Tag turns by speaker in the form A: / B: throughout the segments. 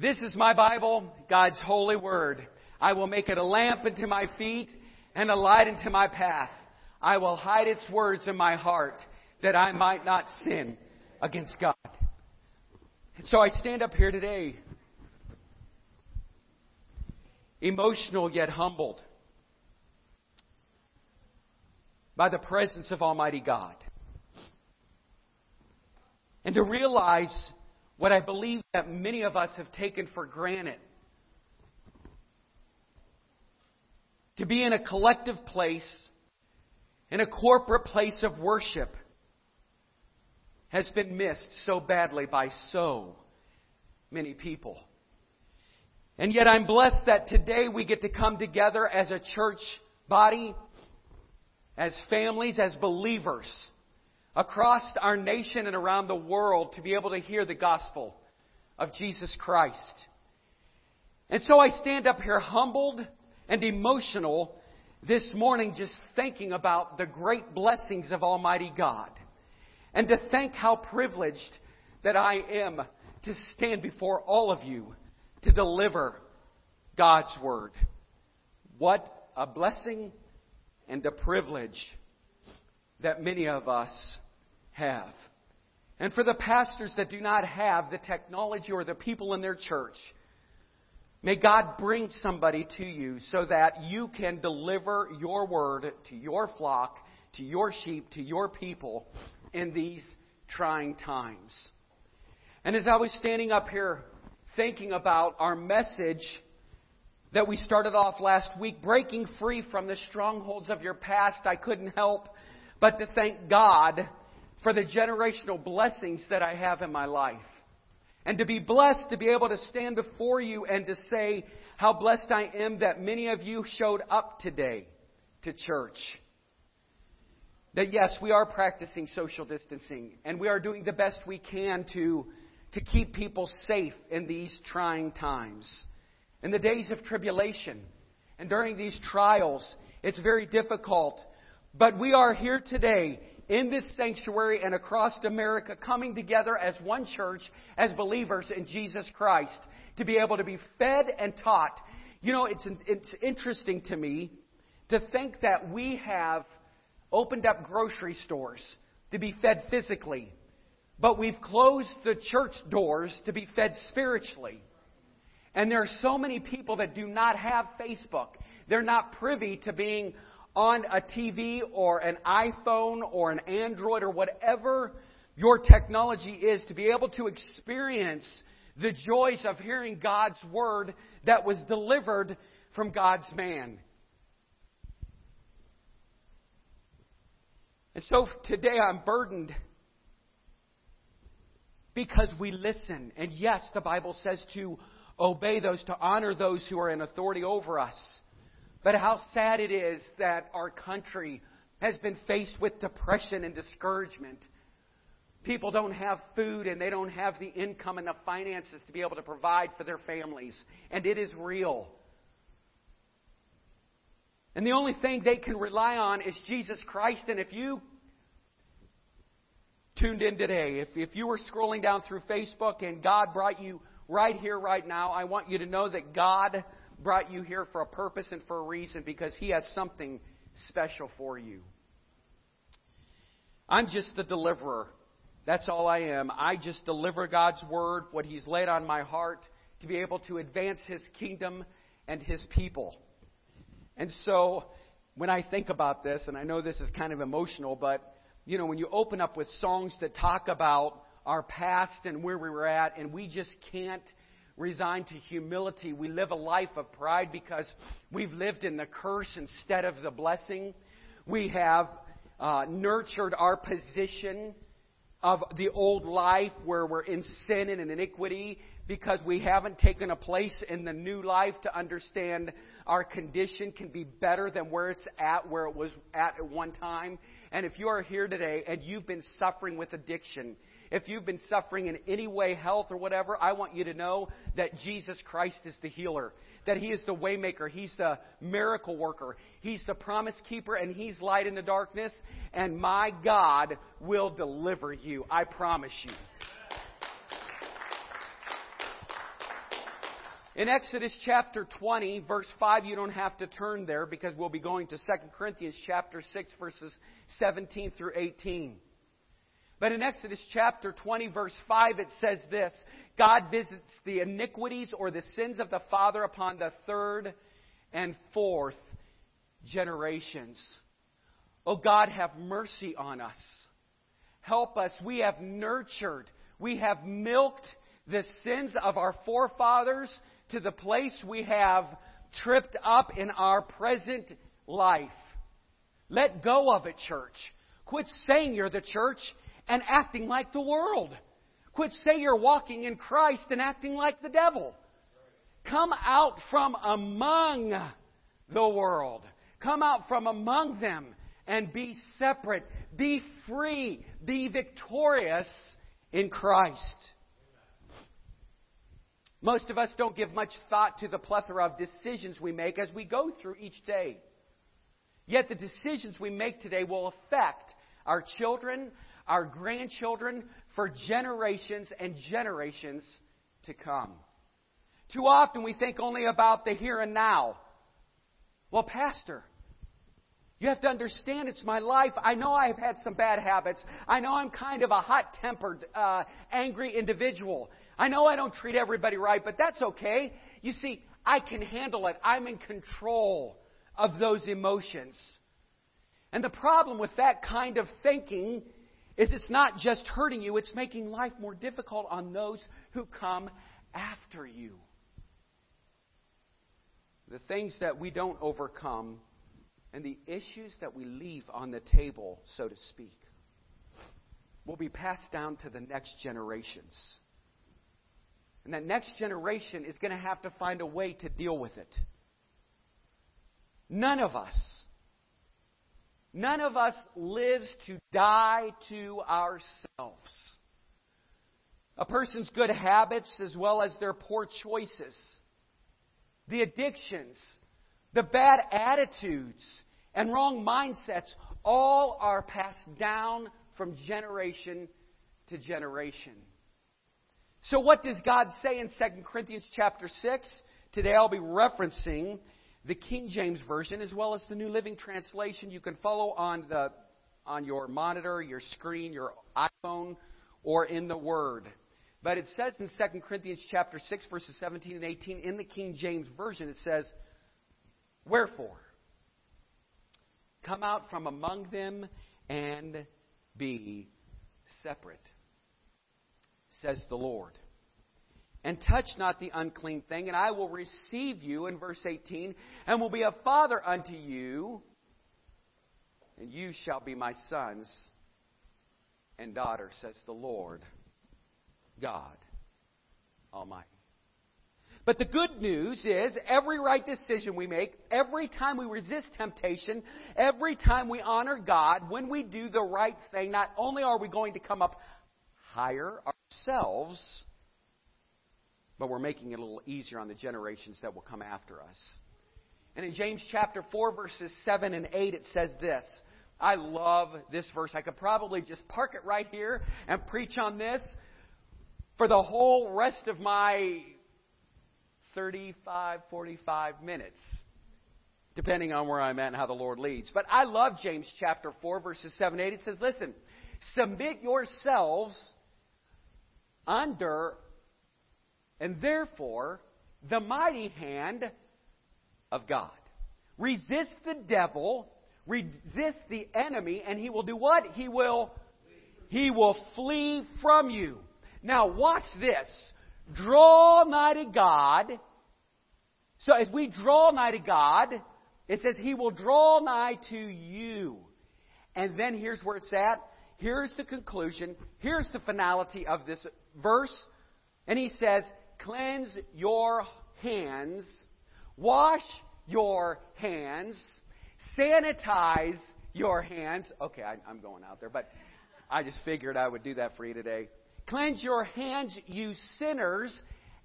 A: This is my Bible, God's holy word. I will make it a lamp unto my feet and a light unto my path. I will hide its words in my heart that I might not sin against God. And so I stand up here today, emotional yet humbled by the presence of Almighty God. And to realize what I believe that many of us have taken for granted. To be in a collective place, in a corporate place of worship, has been missed so badly by so many people. And yet I'm blessed that today we get to come together as a church body, as families, as believers across our nation and around the world to be able to hear the gospel of Jesus Christ. And so I stand up here humbled and emotional this morning just thinking about the great blessings of Almighty God and to think how privileged that I am to stand before all of you to deliver God's Word. What a blessing and a privilege that many of us have. And for the pastors that do not have the technology or the people in their church, may God bring somebody to you so that you can deliver your word to your flock, to your sheep, to your people in these trying times. And as I was standing up here thinking about our message that we started off last week, breaking free from the strongholds of your past, I couldn't help but to thank God for the generational blessings that I have in my life. And to be blessed to be able to stand before you and to say how blessed I am that many of you showed up today to church. That yes, we are practicing social distancing and we are doing the best we can to, to keep people safe in these trying times. In the days of tribulation and during these trials, it's very difficult. But we are here today in this sanctuary and across America coming together as one church, as believers in Jesus Christ, to be able to be fed and taught. You know, it's, it's interesting to me to think that we have opened up grocery stores to be fed physically, but we've closed the church doors to be fed spiritually. And there are so many people that do not have Facebook. They're not privy to being on a TV or an iPhone or an Android or whatever your technology is to be able to experience the joys of hearing God's Word that was delivered from God's man. And so today I'm burdened because we listen. And yes, the Bible says to obey those, to honor those who are in authority over us. But how sad it is that our country has been faced with depression and discouragement. People don't have food and they don't have the income and the finances to be able to provide for their families. And it is real. And the only thing they can rely on is Jesus Christ. And if you tuned in today, if, if you were scrolling down through Facebook and God brought you right here, right now, I want you to know that God brought you here for a purpose and for a reason because He has something special for you. I'm just the deliverer. That's all I am. I just deliver God's word, what He's laid on my heart, to be able to advance His kingdom and His people. And so, when I think about this, and I know this is kind of emotional, but, you know, when you open up with songs that talk about our past and where we were at, and we just can't resigned to humility. We live a life of pride because we've lived in the curse instead of the blessing. We have uh, nurtured our position of the old life where we're in sin and in iniquity because we haven't taken a place in the new life to understand our condition can be better than where it's at, where it was at at one time. And if you are here today and you've been suffering with addiction, if you've been suffering in any way, health or whatever, I want you to know that Jesus Christ is the healer, that He is the waymaker, He's the miracle worker, He's the promise keeper, and He's light in the darkness. And my God will deliver you. I promise you. In Exodus chapter 20, verse 5, you don't have to turn there because we'll be going to 2 Corinthians chapter 6, verses 17 through 18. But in Exodus chapter 20, verse 5, it says this God visits the iniquities or the sins of the father upon the third and fourth generations. Oh God, have mercy on us. Help us. We have nurtured, we have milked the sins of our forefathers to the place we have tripped up in our present life. Let go of it, church. Quit saying you're the church and acting like the world. Quit saying you're walking in Christ and acting like the devil. Come out from among the world. Come out from among them and be separate. Be free. Be victorious in Christ. Most of us don't give much thought to the plethora of decisions we make as we go through each day. Yet the decisions we make today will affect our children, our grandchildren, for generations and generations to come. Too often we think only about the here and now. Well, Pastor, you have to understand it's my life. I know I've had some bad habits. I know I'm kind of a hot tempered, uh, angry individual. I know I don't treat everybody right, but that's okay. You see, I can handle it. I'm in control of those emotions. And the problem with that kind of thinking is it's not just hurting you, it's making life more difficult on those who come after you. The things that we don't overcome and the issues that we leave on the table, so to speak, will be passed down to the next generations. And that next generation is going to have to find a way to deal with it. None of us, none of us lives to die to ourselves. A person's good habits as well as their poor choices, the addictions, the bad attitudes, and wrong mindsets all are passed down from generation to generation. So what does God say in 2 Corinthians chapter 6? Today I'll be referencing the King James version as well as the New Living Translation. You can follow on the on your monitor, your screen, your iPhone or in the word. But it says in 2 Corinthians chapter 6 verses 17 and 18 in the King James version it says wherefore come out from among them and be separate says the Lord. And touch not the unclean thing, and I will receive you, in verse 18, and will be a father unto you, and you shall be my sons and daughters, says the Lord God Almighty. But the good news is every right decision we make, every time we resist temptation, every time we honor God, when we do the right thing, not only are we going to come up higher ourselves, but we're making it a little easier on the generations that will come after us. And in James chapter 4, verses 7 and 8, it says this. I love this verse. I could probably just park it right here and preach on this for the whole rest of my 35, 45 minutes, depending on where I'm at and how the Lord leads. But I love James chapter 4, verses 7 8. It says, Listen, submit yourselves under and therefore the mighty hand of God. Resist the devil, resist the enemy, and he will do what? He will he will flee from you. Now watch this. Draw nigh to God. So as we draw nigh to God, it says he will draw nigh to you. And then here's where it's at. Here's the conclusion. Here's the finality of this verse. And he says, Cleanse your hands, wash your hands, sanitize your hands. Okay, I, am going out there, but I just figured I would do that for you today. Cleanse your hands, you sinners,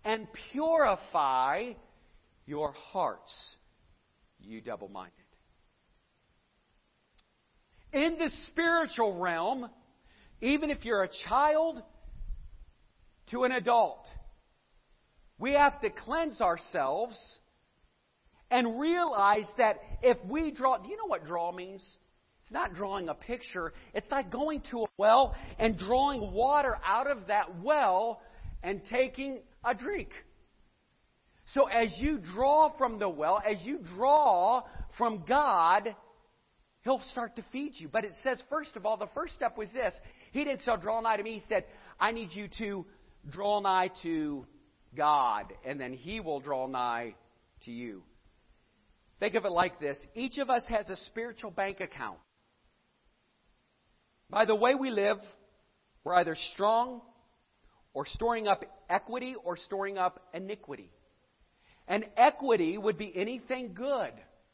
A: and purify your hearts, you double minded. In the spiritual realm, even if you're a child to an adult, We have to cleanse ourselves and realize that if we draw, do you know what draw means? It's not drawing a picture. It's like going to a well and drawing water out of that well and taking a drink. So as you draw from the well, as you draw from God, He'll start to feed you. But it says, first of all, the first step was this. He didn't say, draw nigh to me. He said, I need you to draw nigh to God, and then He will draw nigh to you. Think of it like this each of us has a spiritual bank account. By the way we live, we're either strong or storing up equity or storing up iniquity. And equity would be anything good.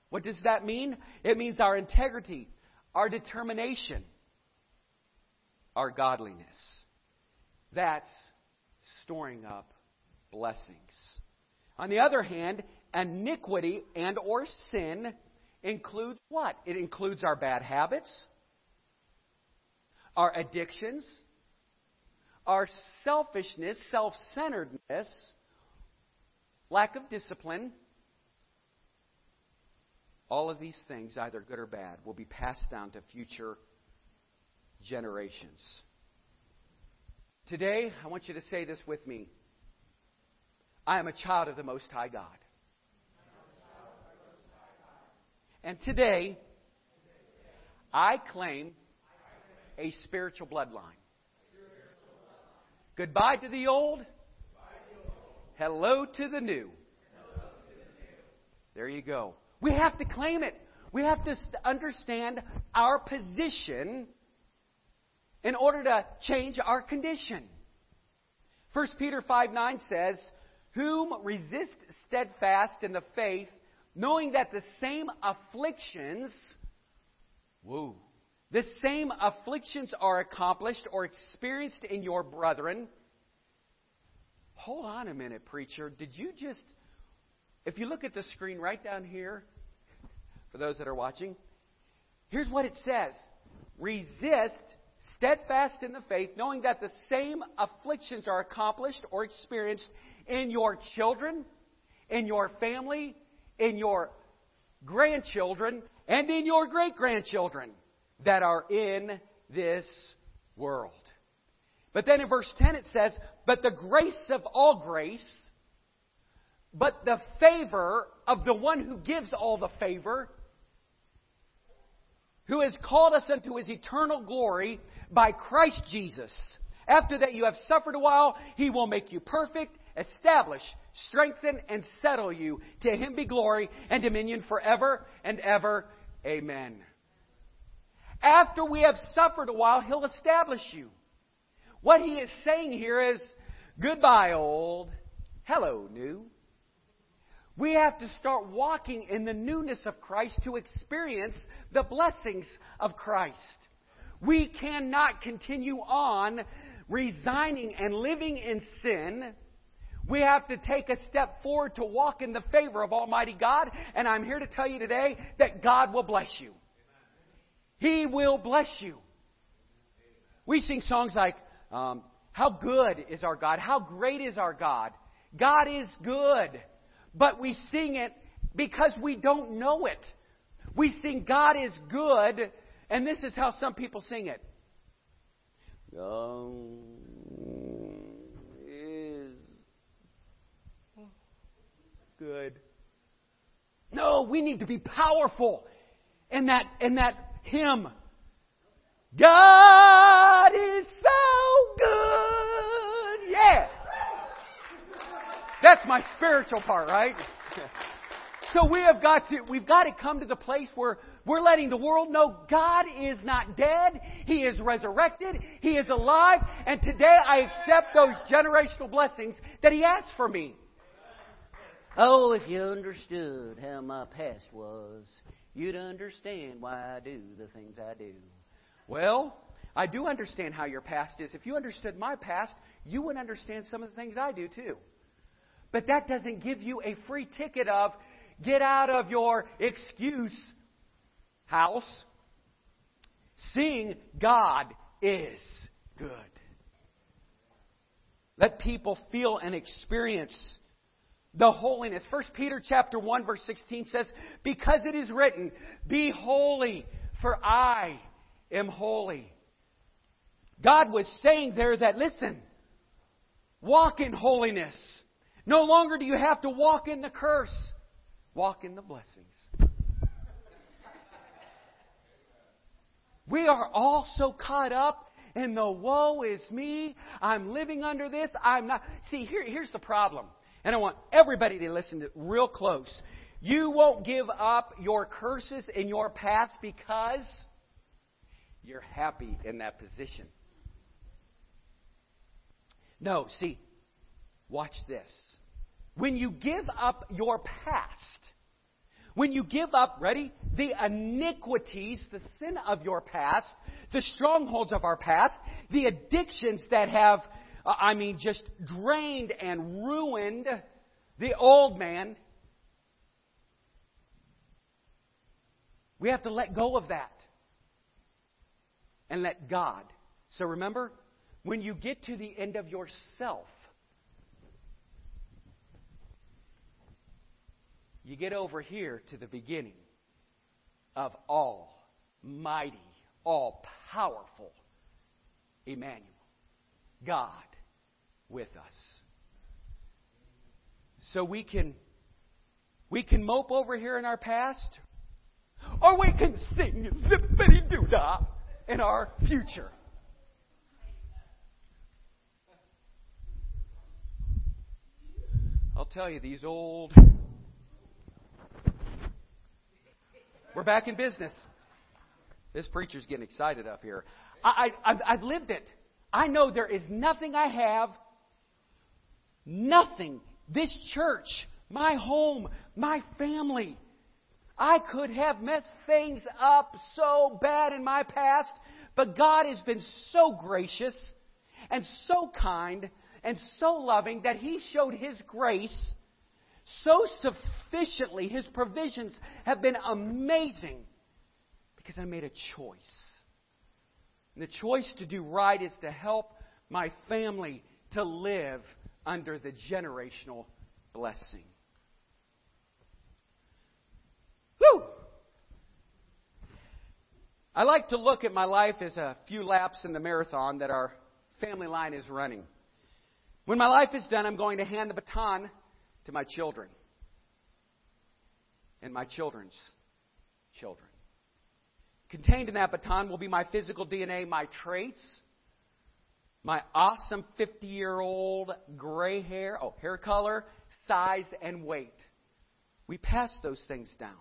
A: What does that mean? It means our integrity, our determination, our godliness. That's storing up blessings. On the other hand, iniquity and or sin includes what? It includes our bad habits, our addictions, our selfishness, self-centeredness, lack of discipline, all of these things, either good or bad, will be passed down to future generations. Today, I want you to say this with me I am a child of the Most High God. And today, I claim a spiritual bloodline. Goodbye to the old. Hello to the new. There you go. We have to claim it. We have to understand our position in order to change our condition. 1 Peter 5 9 says, Whom resist steadfast in the faith, knowing that the same afflictions, whoa, the same afflictions are accomplished or experienced in your brethren. Hold on a minute, preacher. Did you just, if you look at the screen right down here, for those that are watching, here's what it says Resist, steadfast in the faith, knowing that the same afflictions are accomplished or experienced in your children, in your family, in your grandchildren, and in your great grandchildren that are in this world. But then in verse 10 it says, But the grace of all grace, but the favor of the one who gives all the favor, who has called us unto his eternal glory by Christ Jesus. After that you have suffered a while, he will make you perfect, establish, strengthen, and settle you. To him be glory and dominion forever and ever. Amen. After we have suffered a while, He'll establish you. What He is saying here is, goodbye, old. Hello, new. We have to start walking in the newness of Christ to experience the blessings of Christ. We cannot continue on resigning and living in sin. We have to take a step forward to walk in the favor of Almighty God. And I'm here to tell you today that God will bless you. He will bless you. We sing songs like, um, How good is our God? How great is our God? God is good. But we sing it because we don't know it. We sing God is good, and this is how some people sing it. God is good. No, we need to be powerful in that, in that hymn. God is so good. Yeah. That's my spiritual part, right? So we have got to, we've got to come to the place where we're letting the world know God is not dead. He is resurrected. He is alive. And today I accept those generational blessings that He has for me. Oh, if you understood how my past was, you'd understand why I do the things I do. Well, I do understand how your past is. If you understood my past, you would understand some of the things I do too. But that doesn't give you a free ticket of get out of your excuse house. Seeing God is good. Let people feel and experience the holiness. First Peter chapter 1 verse 16 says, Because it is written, Be holy, for I am holy. God was saying there that, listen, walk in holiness. No longer do you have to walk in the curse. Walk in the blessings. We are all so caught up in the woe is me. I'm living under this. I'm not. See, here, here's the problem. And I want everybody to listen to real close. You won't give up your curses in your past because you're happy in that position. No, see, watch this. When you give up your past, when you give up, ready, the iniquities, the sin of your past, the strongholds of our past, the addictions that have, Uh, I mean, just drained and ruined the old man, we have to let go of that and let God. So remember, when you get to the end of yourself, you get over here to the beginning of Almighty, all powerful Emmanuel, God with us. So we can we can mope over here in our past, or we can sing zippity doo dah in our future. I'll tell you, these old We're back in business. This preacher's getting excited up here. I, I, I've lived it. I know there is nothing I have, nothing, this church, my home, my family. I could have messed things up so bad in my past, but God has been so gracious and so kind and so loving that He showed His grace so sufficiently. His provisions have been amazing because I made a choice. And the choice to do right is to help my family to live under the generational blessing. Whew! I like to look at my life as a few laps in the marathon that our family line is running. When my life is done, I'm going to hand the baton to my children and my children's children. Contained in that baton will be my physical DNA, my traits, my awesome 50 year old gray hair, oh, hair color, size, and weight. We pass those things down.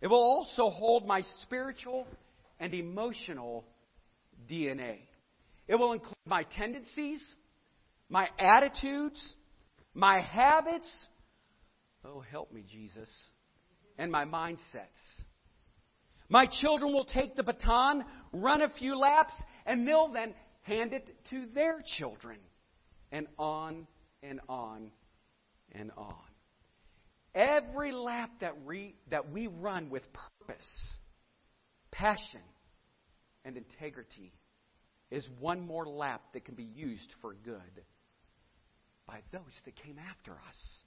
A: It will also hold my spiritual and emotional DNA. It will include my tendencies, my attitudes, my habits, oh, help me, Jesus, and my mindsets. My children will take the baton, run a few laps, and they'll then hand it to their children. And on and on and on. Every lap that we, that we run with purpose, passion, and integrity is one more lap that can be used for good by those that came after us.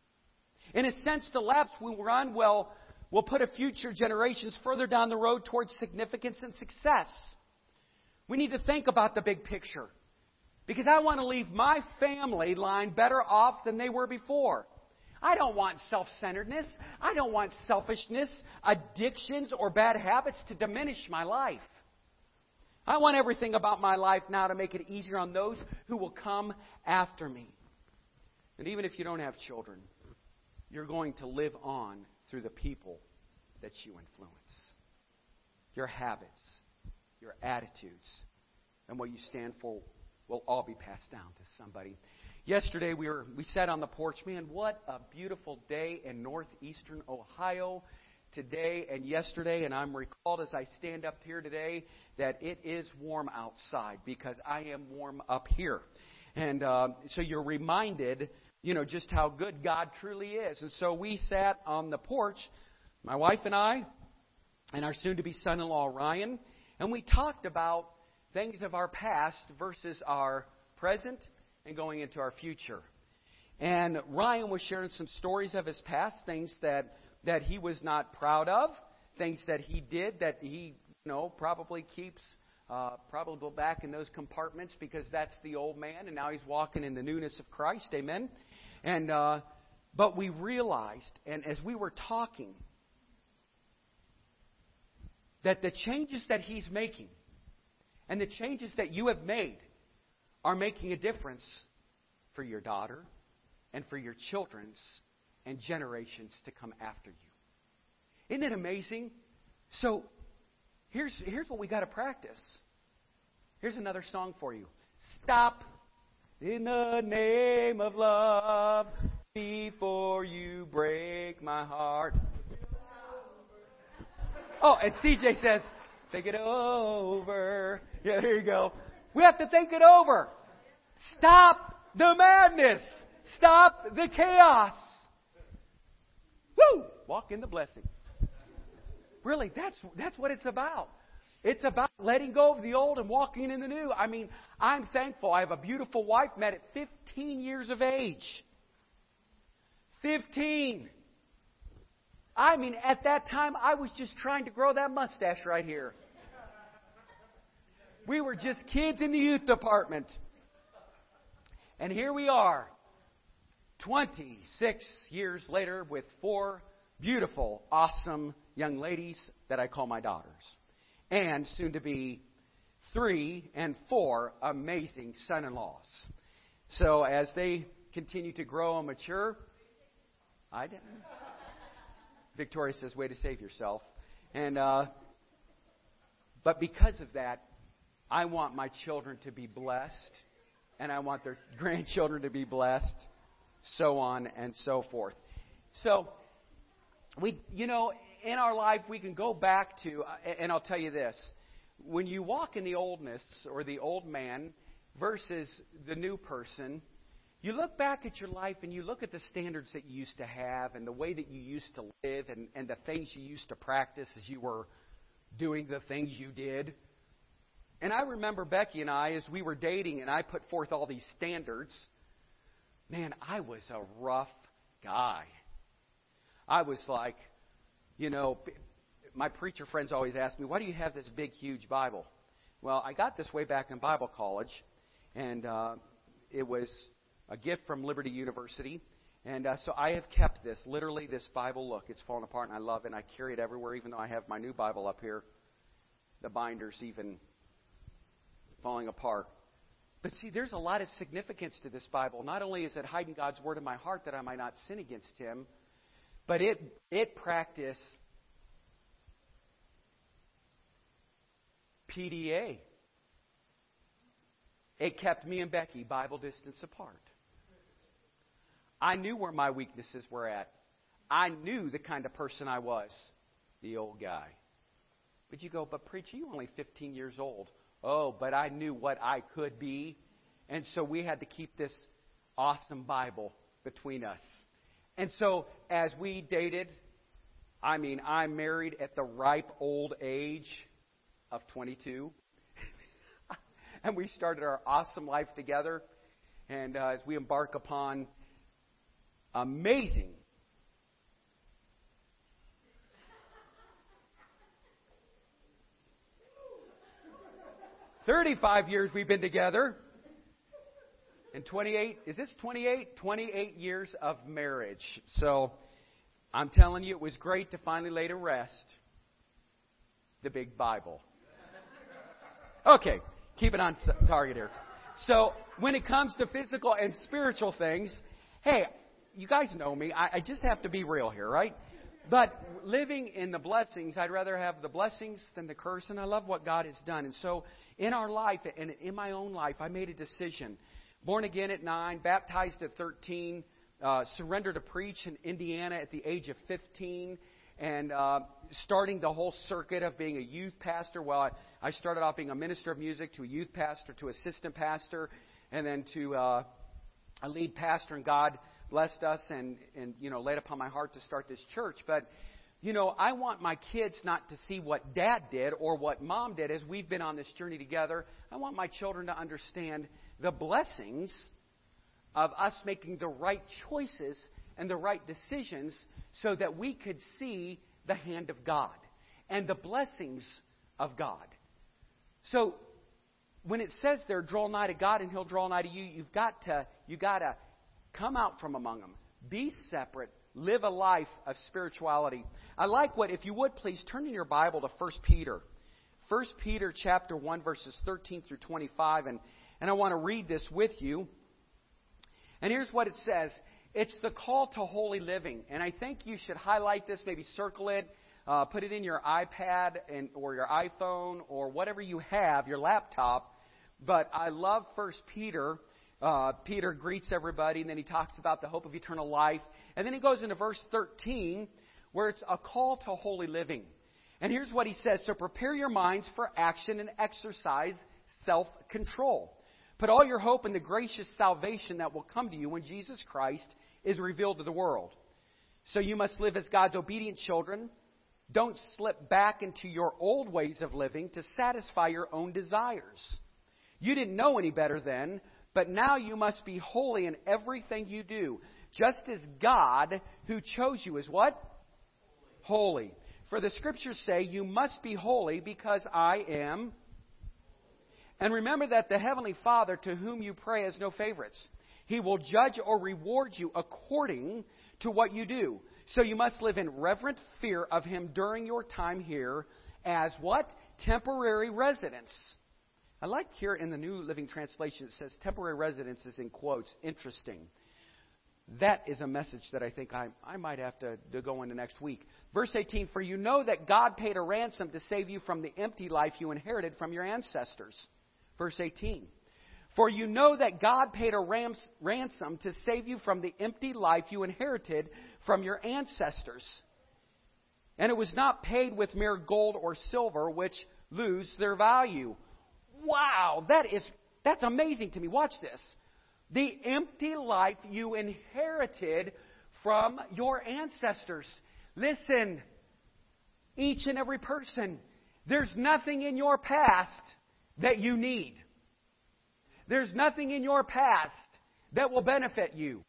A: In a sense, the laps we run will, will put a future generations further down the road towards significance and success. We need to think about the big picture. Because I want to leave my family line better off than they were before. I don't want self centeredness. I don't want selfishness, addictions, or bad habits to diminish my life. I want everything about my life now to make it easier on those who will come after me. And even if you don't have children, you're going to live on through the people that you influence. Your habits, your attitudes, and what you stand for will all be passed down to somebody. Yesterday we were we sat on the porch. Man, what a beautiful day in northeastern Ohio today and yesterday, and I'm recalled as I stand up here today that it is warm outside because I am warm up here. And uh, so you're reminded you know, just how good God truly is. And so we sat on the porch, my wife and I, and our soon to be son in law, Ryan, and we talked about things of our past versus our present and going into our future. And Ryan was sharing some stories of his past, things that, that he was not proud of, things that he did that he, you know, probably keeps uh, probably back in those compartments because that's the old man, and now he's walking in the newness of Christ. Amen. And uh, but we realized, and as we were talking, that the changes that he's making and the changes that you have made are making a difference for your daughter and for your children's and generations to come after you. Isn't it amazing? So here's, here's what we got to practice. Here's another song for you. Stop in the name of love before you break my heart. Oh, and CJ says, think it over. Yeah, there you go. We have to think it over. Stop the madness. Stop the chaos. Woo! Walk in the blessing. Really, that's, that's what it's about. It's about letting go of the old and walking in the new. I mean, I'm thankful. I have a beautiful wife, met at 15 years of age. 15. I mean, at that time, I was just trying to grow that mustache right here. We were just kids in the youth department. And here we are, 26 years later, with four beautiful, awesome young ladies that I call my daughters, and soon to be three and four amazing son in laws. So as they continue to grow and mature, I didn't. Victoria says, "Way to save yourself," and uh, but because of that, I want my children to be blessed, and I want their grandchildren to be blessed, so on and so forth. So, we, you know, in our life, we can go back to, and I'll tell you this when you walk in the oldness or the old man versus the new person, you look back at your life and you look at the standards that you used to have and the way that you used to live and, and the things you used to practice as you were doing the things you did. And I remember Becky and I, as we were dating, and I put forth all these standards. Man, I was a rough guy. I was like, you know, my preacher friends always ask me, why do you have this big, huge Bible? Well, I got this way back in Bible college, and uh, it was a gift from Liberty University. And uh, so I have kept this, literally, this Bible. Look, it's fallen apart, and I love it, and I carry it everywhere, even though I have my new Bible up here. The binder's even falling apart. But see, there's a lot of significance to this Bible. Not only is it hiding God's Word in my heart that I might not sin against Him, but it, it practiced PDA. It kept me and Becky Bible distance apart. I knew where my weaknesses were at. I knew the kind of person I was, the old guy. But you go, but preacher, you only 15 years old. Oh, but I knew what I could be. And so we had to keep this awesome Bible between us. And so as we dated, I mean, I'm married at the ripe old age of 22. and we started our awesome life together. And uh, as we embark upon amazing 35 years we've been together. And 28, is this 28? 28 years of marriage. So I'm telling you, it was great to finally lay to rest the big Bible. Okay, keep it on target here. So when it comes to physical and spiritual things, hey, you guys know me. I, I just have to be real here, right? But living in the blessings, I'd rather have the blessings than the curse, and I love what God has done. And so, in our life and in my own life, I made a decision. Born again at nine, baptized at 13, uh, surrendered to preach in Indiana at the age of 15, and uh, starting the whole circuit of being a youth pastor. Well, I, I started off being a minister of music to a youth pastor to assistant pastor, and then to uh, a lead pastor, and God blessed us and, and you know laid upon my heart to start this church. But you know, I want my kids not to see what dad did or what mom did as we've been on this journey together. I want my children to understand the blessings of us making the right choices and the right decisions so that we could see the hand of God and the blessings of God. So when it says there, draw nigh to God and he'll draw nigh to you, you've got to, you got to come out from among them. Be separate. Live a life of spirituality. I like what, if you would please turn in your Bible to 1 Peter. 1 Peter chapter 1 verses 13 through 25 and, and I want to read this with you. And here's what it says. It's the call to holy living. And I think you should highlight this, maybe circle it, uh, put it in your iPad and, or your iPhone or whatever you have, your laptop. But I love First Peter. Uh, Peter greets everybody, and then he talks about the hope of eternal life. And then he goes into verse 13, where it's a call to holy living. And here's what he says So prepare your minds for action and exercise self control. Put all your hope in the gracious salvation that will come to you when Jesus Christ is revealed to the world. So you must live as God's obedient children. Don't slip back into your old ways of living to satisfy your own desires. You didn't know any better then, but now you must be holy in everything you do, just as God who chose you is what? Holy. For the scriptures say, You must be holy because I am. And remember that the Heavenly Father to whom you pray has no favorites. He will judge or reward you according to what you do. So you must live in reverent fear of Him during your time here as what? Temporary residents. I like here in the New Living Translation it says temporary residents is in quotes. Interesting. That is a message that I think I, I might have to, to go into next week. Verse 18 For you know that God paid a ransom to save you from the empty life you inherited from your ancestors. Verse 18 For you know that God paid a rams, ransom to save you from the empty life you inherited from your ancestors. And it was not paid with mere gold or silver, which lose their value. Wow, that is that's amazing to me. Watch this the empty life you inherited from your ancestors. Listen, each and every person, there's nothing in your past that you need. There's nothing in your past that will benefit you.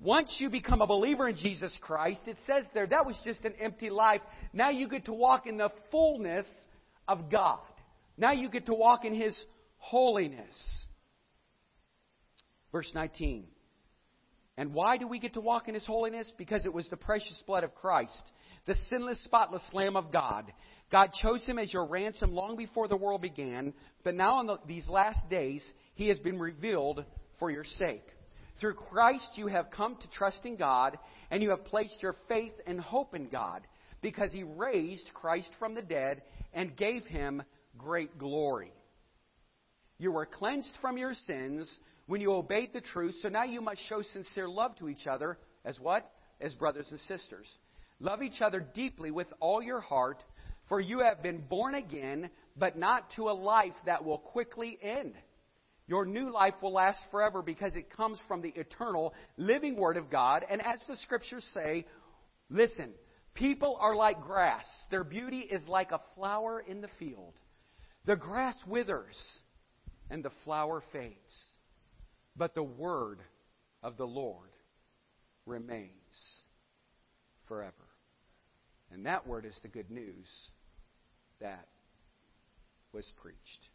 A: Once you become a believer in Jesus Christ, it says there that was just an empty life. Now you get to walk in the fullness of God. Now you get to walk in His holiness. Verse 19. And why do we get to walk in His holiness? Because it was the precious blood of Christ, the sinless, spotless Lamb of God. God chose Him as your ransom long before the world began, but now in the, these last days, He has been revealed for your sake. Through Christ, you have come to trust in God, and you have placed your faith and hope in God, because He raised Christ from the dead and gave Him great glory. You were cleansed from your sins when you obeyed the truth. So now you must show sincere love to each other as what? As brothers and sisters. Love each other deeply with all your heart, for you have been born again, but not to a life that will quickly end. Your new life will last forever because it comes from the eternal, living Word of God. And as the Scriptures say, listen, people are like grass. Their beauty is like a flower in the field. The grass withers and the flower fades but the word of the Lord remains forever. And that word is the good news that was preached.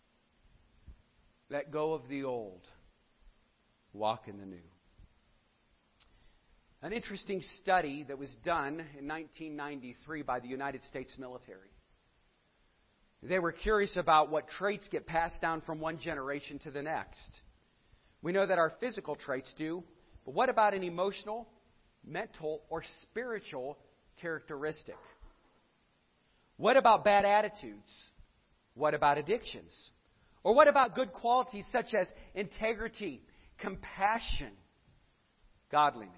A: Let go of the old, walk in the new. An interesting study that was done in 1993 by the United States military. They were curious about what traits get passed down from one generation to the next. We know that our physical traits do, but what about an emotional, mental, or spiritual characteristic? What about bad attitudes? What about addictions? Or what about good qualities such as integrity, compassion, godliness?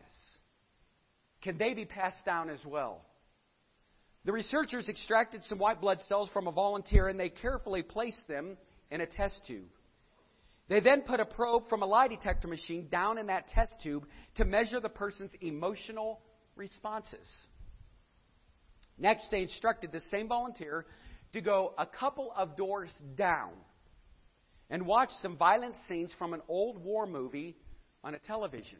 A: Can they be passed down as well? The researchers extracted some white blood cells from a volunteer and they carefully placed them in a test tube. They then put a probe from a lie detector machine down in that test tube to measure the person's emotional responses. Next, they instructed the same volunteer to go a couple of doors down and watch some violent scenes from an old war movie on a television.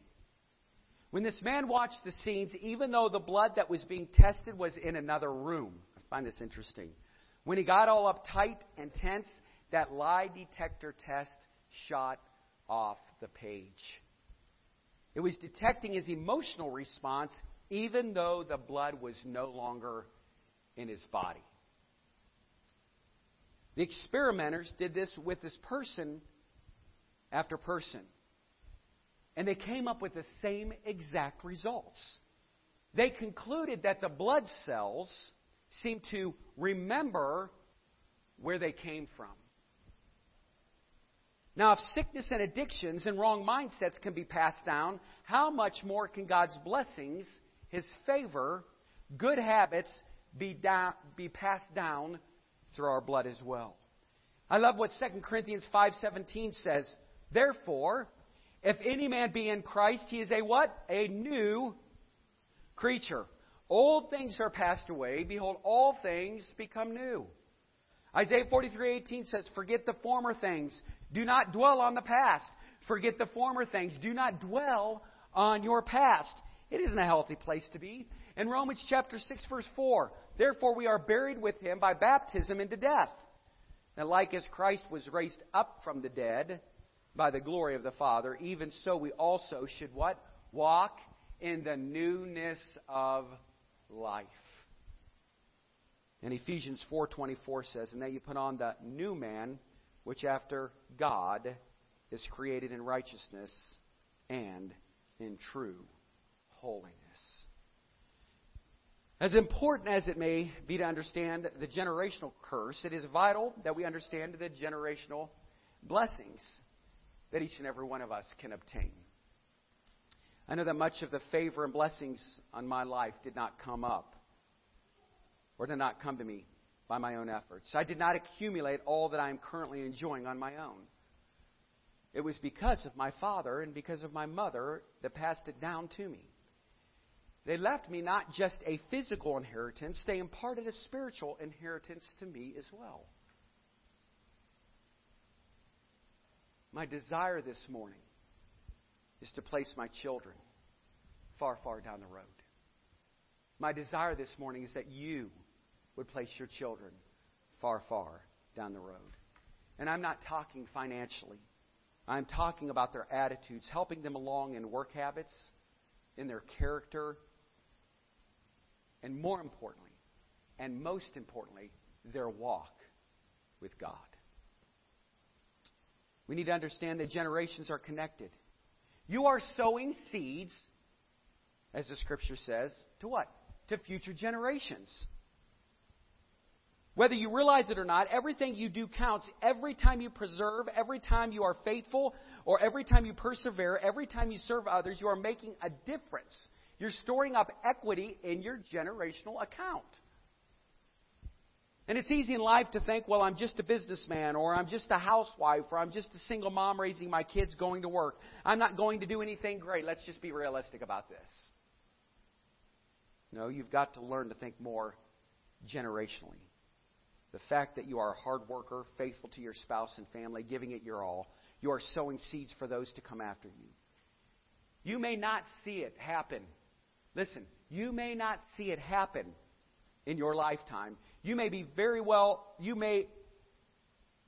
A: When this man watched the scenes, even though the blood that was being tested was in another room, I find this interesting. When he got all uptight and tense, that lie detector test shot off the page. It was detecting his emotional response, even though the blood was no longer in his body. The experimenters did this with this person after person. And they came up with the same exact results. They concluded that the blood cells seemed to remember where they came from. Now, if sickness and addictions and wrong mindsets can be passed down, how much more can God's blessings, His favor, good habits be, be passed down through our blood as well? I love what 2 Corinthians 5:17 says. Therefore, if any man be in Christ, he is a what? A new creature. Old things are passed away. Behold, all things become new. Isaiah 43:18 says, "Forget the former things. Do not dwell on the past. Forget the former things. Do not dwell on your past." It isn't a healthy place to be. In Romans chapter 6 verse 4, "Therefore we are buried with him by baptism into death, that like as Christ was raised up from the dead by the glory of the Father, even so we also should what? Walk in the newness of life. And Ephesians 4:24 says, "And that you put on the new man, which after God is created in righteousness and in true holiness." As important as it may be to understand the generational curse, it is vital that we understand the generational blessings that each and every one of us can obtain. I know that much of the favor and blessings on my life did not come up or did not come to me by my own efforts. I did not accumulate all that I am currently enjoying on my own. It was because of my father and because of my mother that passed it down to me. They left me not just a physical inheritance, they imparted a spiritual inheritance to me as well. My desire this morning is to place my children far, far down the road. My desire this morning is that you would place your children far, far down the road. And I'm not talking financially. I'm talking about their attitudes, helping them along in work habits, in their character, and more importantly, and most importantly, their walk with God. We need to understand that generations are connected. You are sowing seeds, as the scripture says, to what? To future generations. Whether you realize it or not, everything you do counts. Every time you preserve, every time you are faithful, or every time you persevere, every time you serve others, you are making a difference. You're storing up equity in your generational account. And it's easy in life to think, well, I'm just a businessman, or I'm just a housewife, or I'm just a single mom raising my kids going to work. I'm not going to do anything great. Let's just be realistic about this. No, you've got to learn to think more generationally. The fact that you are a hard worker, faithful to your spouse and family, giving it your all, you are sowing seeds for those to come after you. You may not see it happen. Listen, you may not see it happen in your lifetime. You may be very well, you may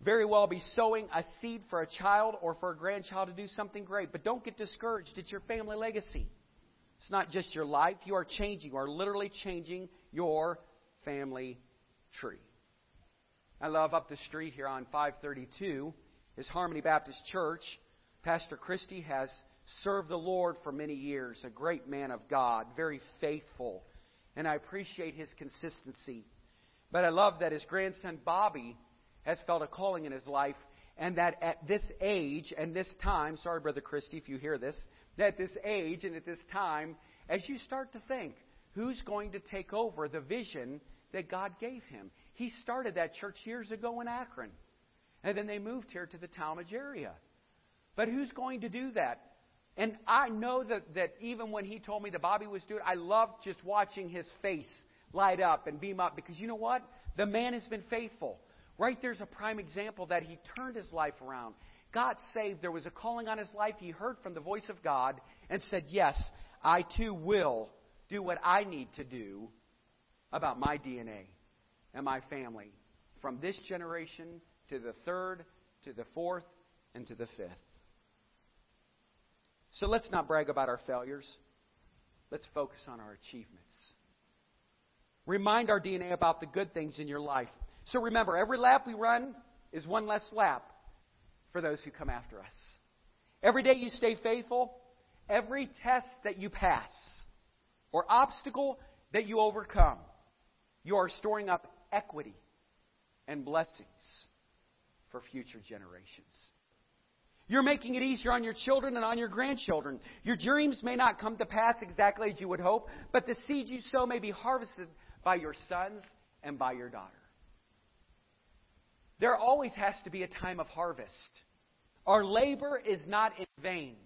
A: very well be sowing a seed for a child or for a grandchild to do something great. But don't get discouraged. It's your family legacy. It's not just your life. You are changing, you are literally changing your family tree. I love up the street here on 532 is Harmony Baptist Church. Pastor Christie has served the Lord for many years, a great man of God, very faithful and I appreciate his consistency. But I love that his grandson Bobby has felt a calling in his life, and that at this age and this time, sorry, Brother Christie, if you hear this, that at this age and at this time, as you start to think, who's going to take over the vision that God gave him? He started that church years ago in Akron, and then they moved here to the Tallmadge area. But who's going to do that? And I know that, that even when he told me that Bobby was doing it, I loved just watching his face light up and beam up because you know what? The man has been faithful. Right there's a prime example that he turned his life around. got saved, there was a calling on his life. He heard from the voice of God and said, Yes, I too will do what I need to do about my DNA and my family from this generation to the third, to the fourth, and to the fifth. So let's not brag about our failures. Let's focus on our achievements. Remind our DNA about the good things in your life. So remember, every lap we run is one less lap for those who come after us. Every day you stay faithful, every test that you pass or obstacle that you overcome, you are storing up equity and blessings for future generations. You're making it easier on your children and on your grandchildren. Your dreams may not come to pass exactly as you would hope, but the seeds you sow may be harvested by your sons and by your daughter. There always has to be a time of harvest. Our labor is not in vain.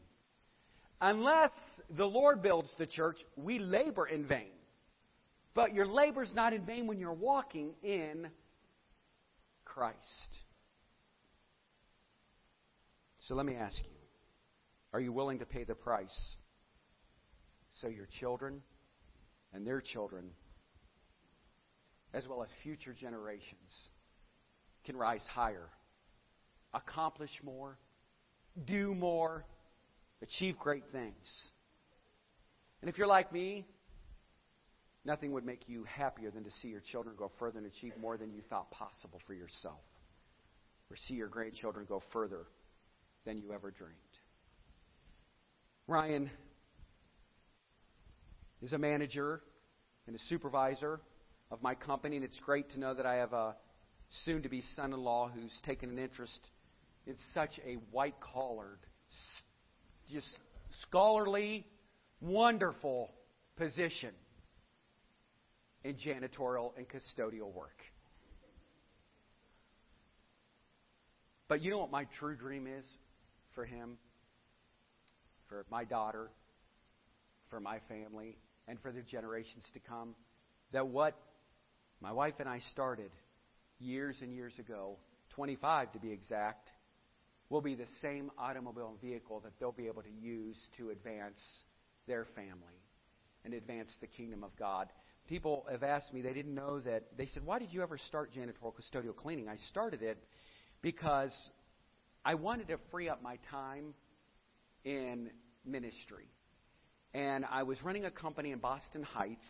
A: Unless the Lord builds the church, we labor in vain. But your labor is not in vain when you're walking in Christ. So let me ask you are you willing to pay the price so your children and their children, as well as future generations, can rise higher, accomplish more, do more, achieve great things? And if you're like me, nothing would make you happier than to see your children go further and achieve more than you thought possible for yourself, or see your grandchildren go further than you ever dreamed. Ryan is a manager and a supervisor of my company, and it's great to know that I have a soon to be son in law who's taken an interest in such a white collared, just scholarly, wonderful position in janitorial and custodial work. But you know what my true dream is? for him, for my daughter, for my family, and for the generations to come. That what my wife and I started years and years ago, 25 to be exact, will be the same automobile and vehicle that they'll be able to use to advance their family and advance the kingdom of God. People have asked me, they didn't know that. They said, Why did you ever start janitorial custodial cleaning? I started it because I wanted to free up my time in ministry. And I was running a company in Boston Heights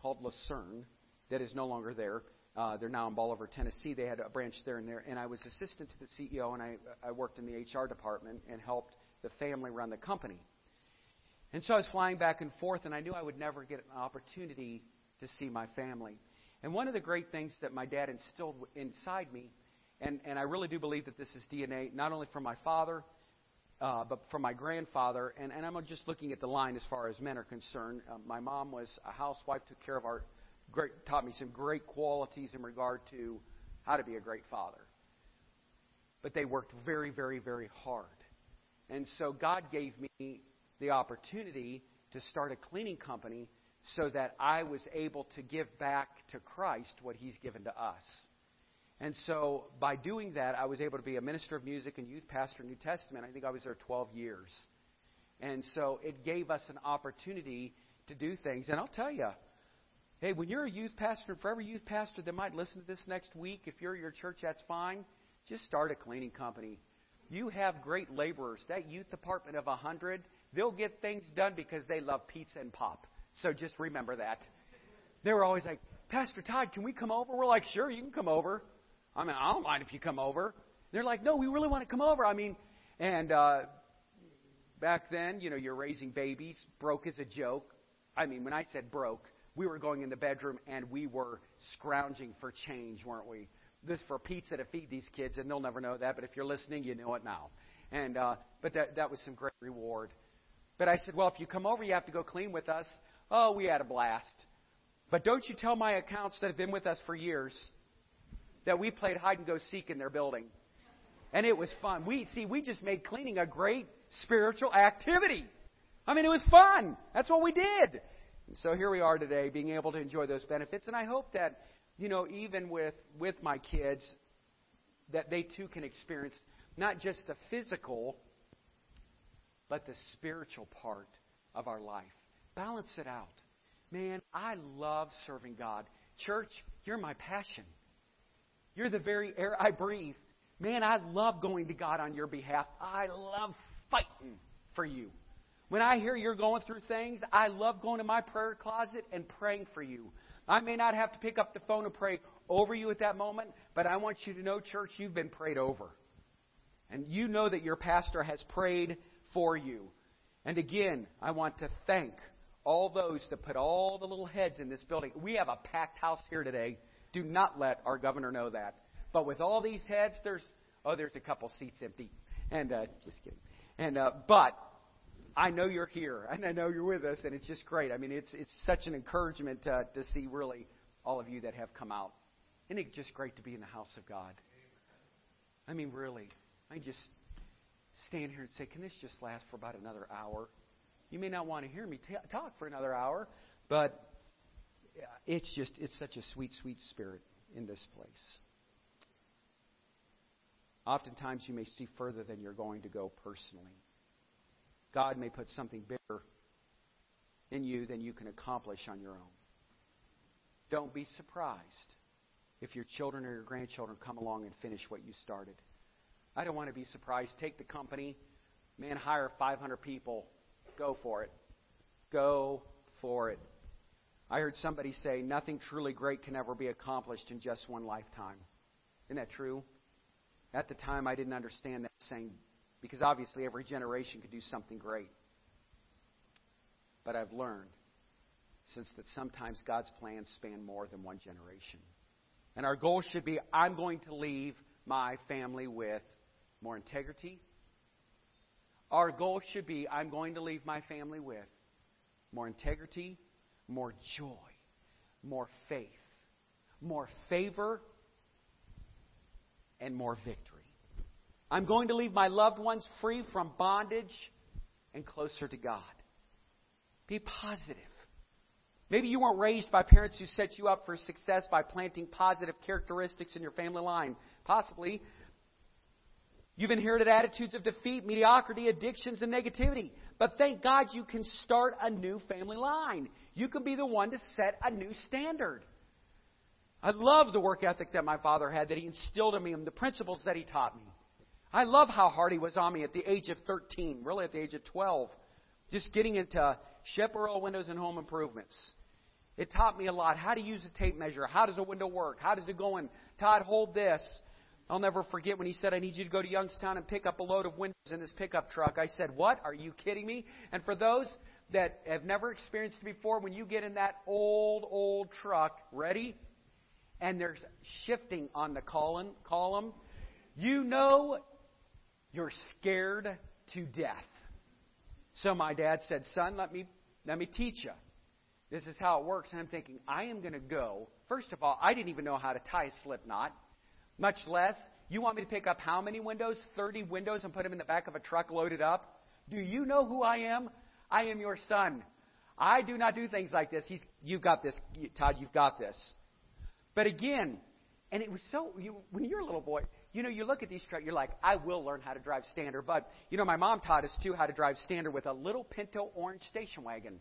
A: called Lucerne that is no longer there. Uh, they're now in Bolivar, Tennessee. They had a branch there and there. And I was assistant to the CEO, and I, I worked in the HR department and helped the family run the company. And so I was flying back and forth, and I knew I would never get an opportunity to see my family. And one of the great things that my dad instilled inside me and, and I really do believe that this is DNA, not only from my father, uh, but from my grandfather. And, and I'm just looking at the line as far as men are concerned. Uh, my mom was a housewife, took care of our, great, taught me some great qualities in regard to how to be a great father. But they worked very, very, very hard. And so God gave me the opportunity to start a cleaning company so that I was able to give back to Christ what He's given to us. And so by doing that, I was able to be a minister of music and youth pastor in New Testament. I think I was there 12 years. And so it gave us an opportunity to do things. And I'll tell you, hey, when you're a youth pastor, for every youth pastor that might listen to this next week, if you're your church, that's fine. Just start a cleaning company. You have great laborers. That youth department of 100, they'll get things done because they love pizza and pop. So just remember that. They were always like, Pastor Todd, can we come over? We're like, sure, you can come over. I mean, I don't mind if you come over. They're like, no, we really want to come over. I mean, and uh, back then, you know, you're raising babies. Broke is a joke. I mean, when I said broke, we were going in the bedroom and we were scrounging for change, weren't we? This for pizza to feed these kids, and they'll never know that. But if you're listening, you know it now. And uh, but that that was some great reward. But I said, well, if you come over, you have to go clean with us. Oh, we had a blast. But don't you tell my accounts that have been with us for years that we played hide and go seek in their building. And it was fun. We see we just made cleaning a great spiritual activity. I mean, it was fun. That's what we did. So here we are today, being able to enjoy those benefits. And I hope that, you know, even with with my kids, that they too can experience not just the physical, but the spiritual part of our life. Balance it out. Man, I love serving God. Church, you're my passion. You're the very air I breathe. Man, I love going to God on your behalf. I love fighting for you. When I hear you're going through things, I love going to my prayer closet and praying for you. I may not have to pick up the phone and pray over you at that moment, but I want you to know, church, you've been prayed over. And you know that your pastor has prayed for you. And again, I want to thank all those that put all the little heads in this building. We have a packed house here today. Do not let our governor know that. But with all these heads, there's oh, there's a couple seats empty. And uh, just kidding. And uh, but I know you're here, and I know you're with us, and it's just great. I mean, it's it's such an encouragement uh, to see really all of you that have come out. Isn't it just great to be in the house of God? I mean, really, I just stand here and say, "Can this just last for about another hour?" You may not want to hear me t- talk for another hour, but it's just it's such a sweet, sweet spirit in this place. Oftentimes, you may see further than you're going to go personally. God may put something bigger in you than you can accomplish on your own. Don't be surprised if your children or your grandchildren come along and finish what you started. I don't want to be surprised. Take the company, man, hire 500 people. Go for it. Go for it. I heard somebody say, nothing truly great can ever be accomplished in just one lifetime. Isn't that true? At the time, I didn't understand that saying because obviously every generation could do something great. But I've learned since that sometimes God's plans span more than one generation. And our goal should be I'm going to leave my family with more integrity. Our goal should be I'm going to leave my family with more integrity, more joy, more faith, more favor, and more victory. I'm going to leave my loved ones free from bondage and closer to God. Be positive. Maybe you weren't raised by parents who set you up for success by planting positive characteristics in your family line. Possibly. You've inherited attitudes of defeat, mediocrity, addictions, and negativity. But thank God you can start a new family line. You can be the one to set a new standard. I love the work ethic that my father had, that he instilled in me, and the principles that he taught me. I love how hard he was on me at the age of 13, really at the age of 12, just getting into Chaparral windows and home improvements. It taught me a lot how to use a tape measure, how does a window work, how does it go in. Todd, hold this. I'll never forget when he said, I need you to go to Youngstown and pick up a load of windows in this pickup truck. I said, What? Are you kidding me? And for those that have never experienced it before, when you get in that old, old truck, ready? And there's shifting on the column, column you know you're scared to death. So my dad said, Son, let me, let me teach you. This is how it works. And I'm thinking, I am going to go. First of all, I didn't even know how to tie a slip knot, much less, you want me to pick up how many windows? 30 windows and put them in the back of a truck loaded up? Do you know who I am? I am your son. I do not do things like this. He's, you've got this, Todd, you've got this. But again, and it was so, you, when you're a little boy, you know, you look at these trucks, you're like, I will learn how to drive standard. But, you know, my mom taught us, too, how to drive standard with a little Pinto orange station wagon.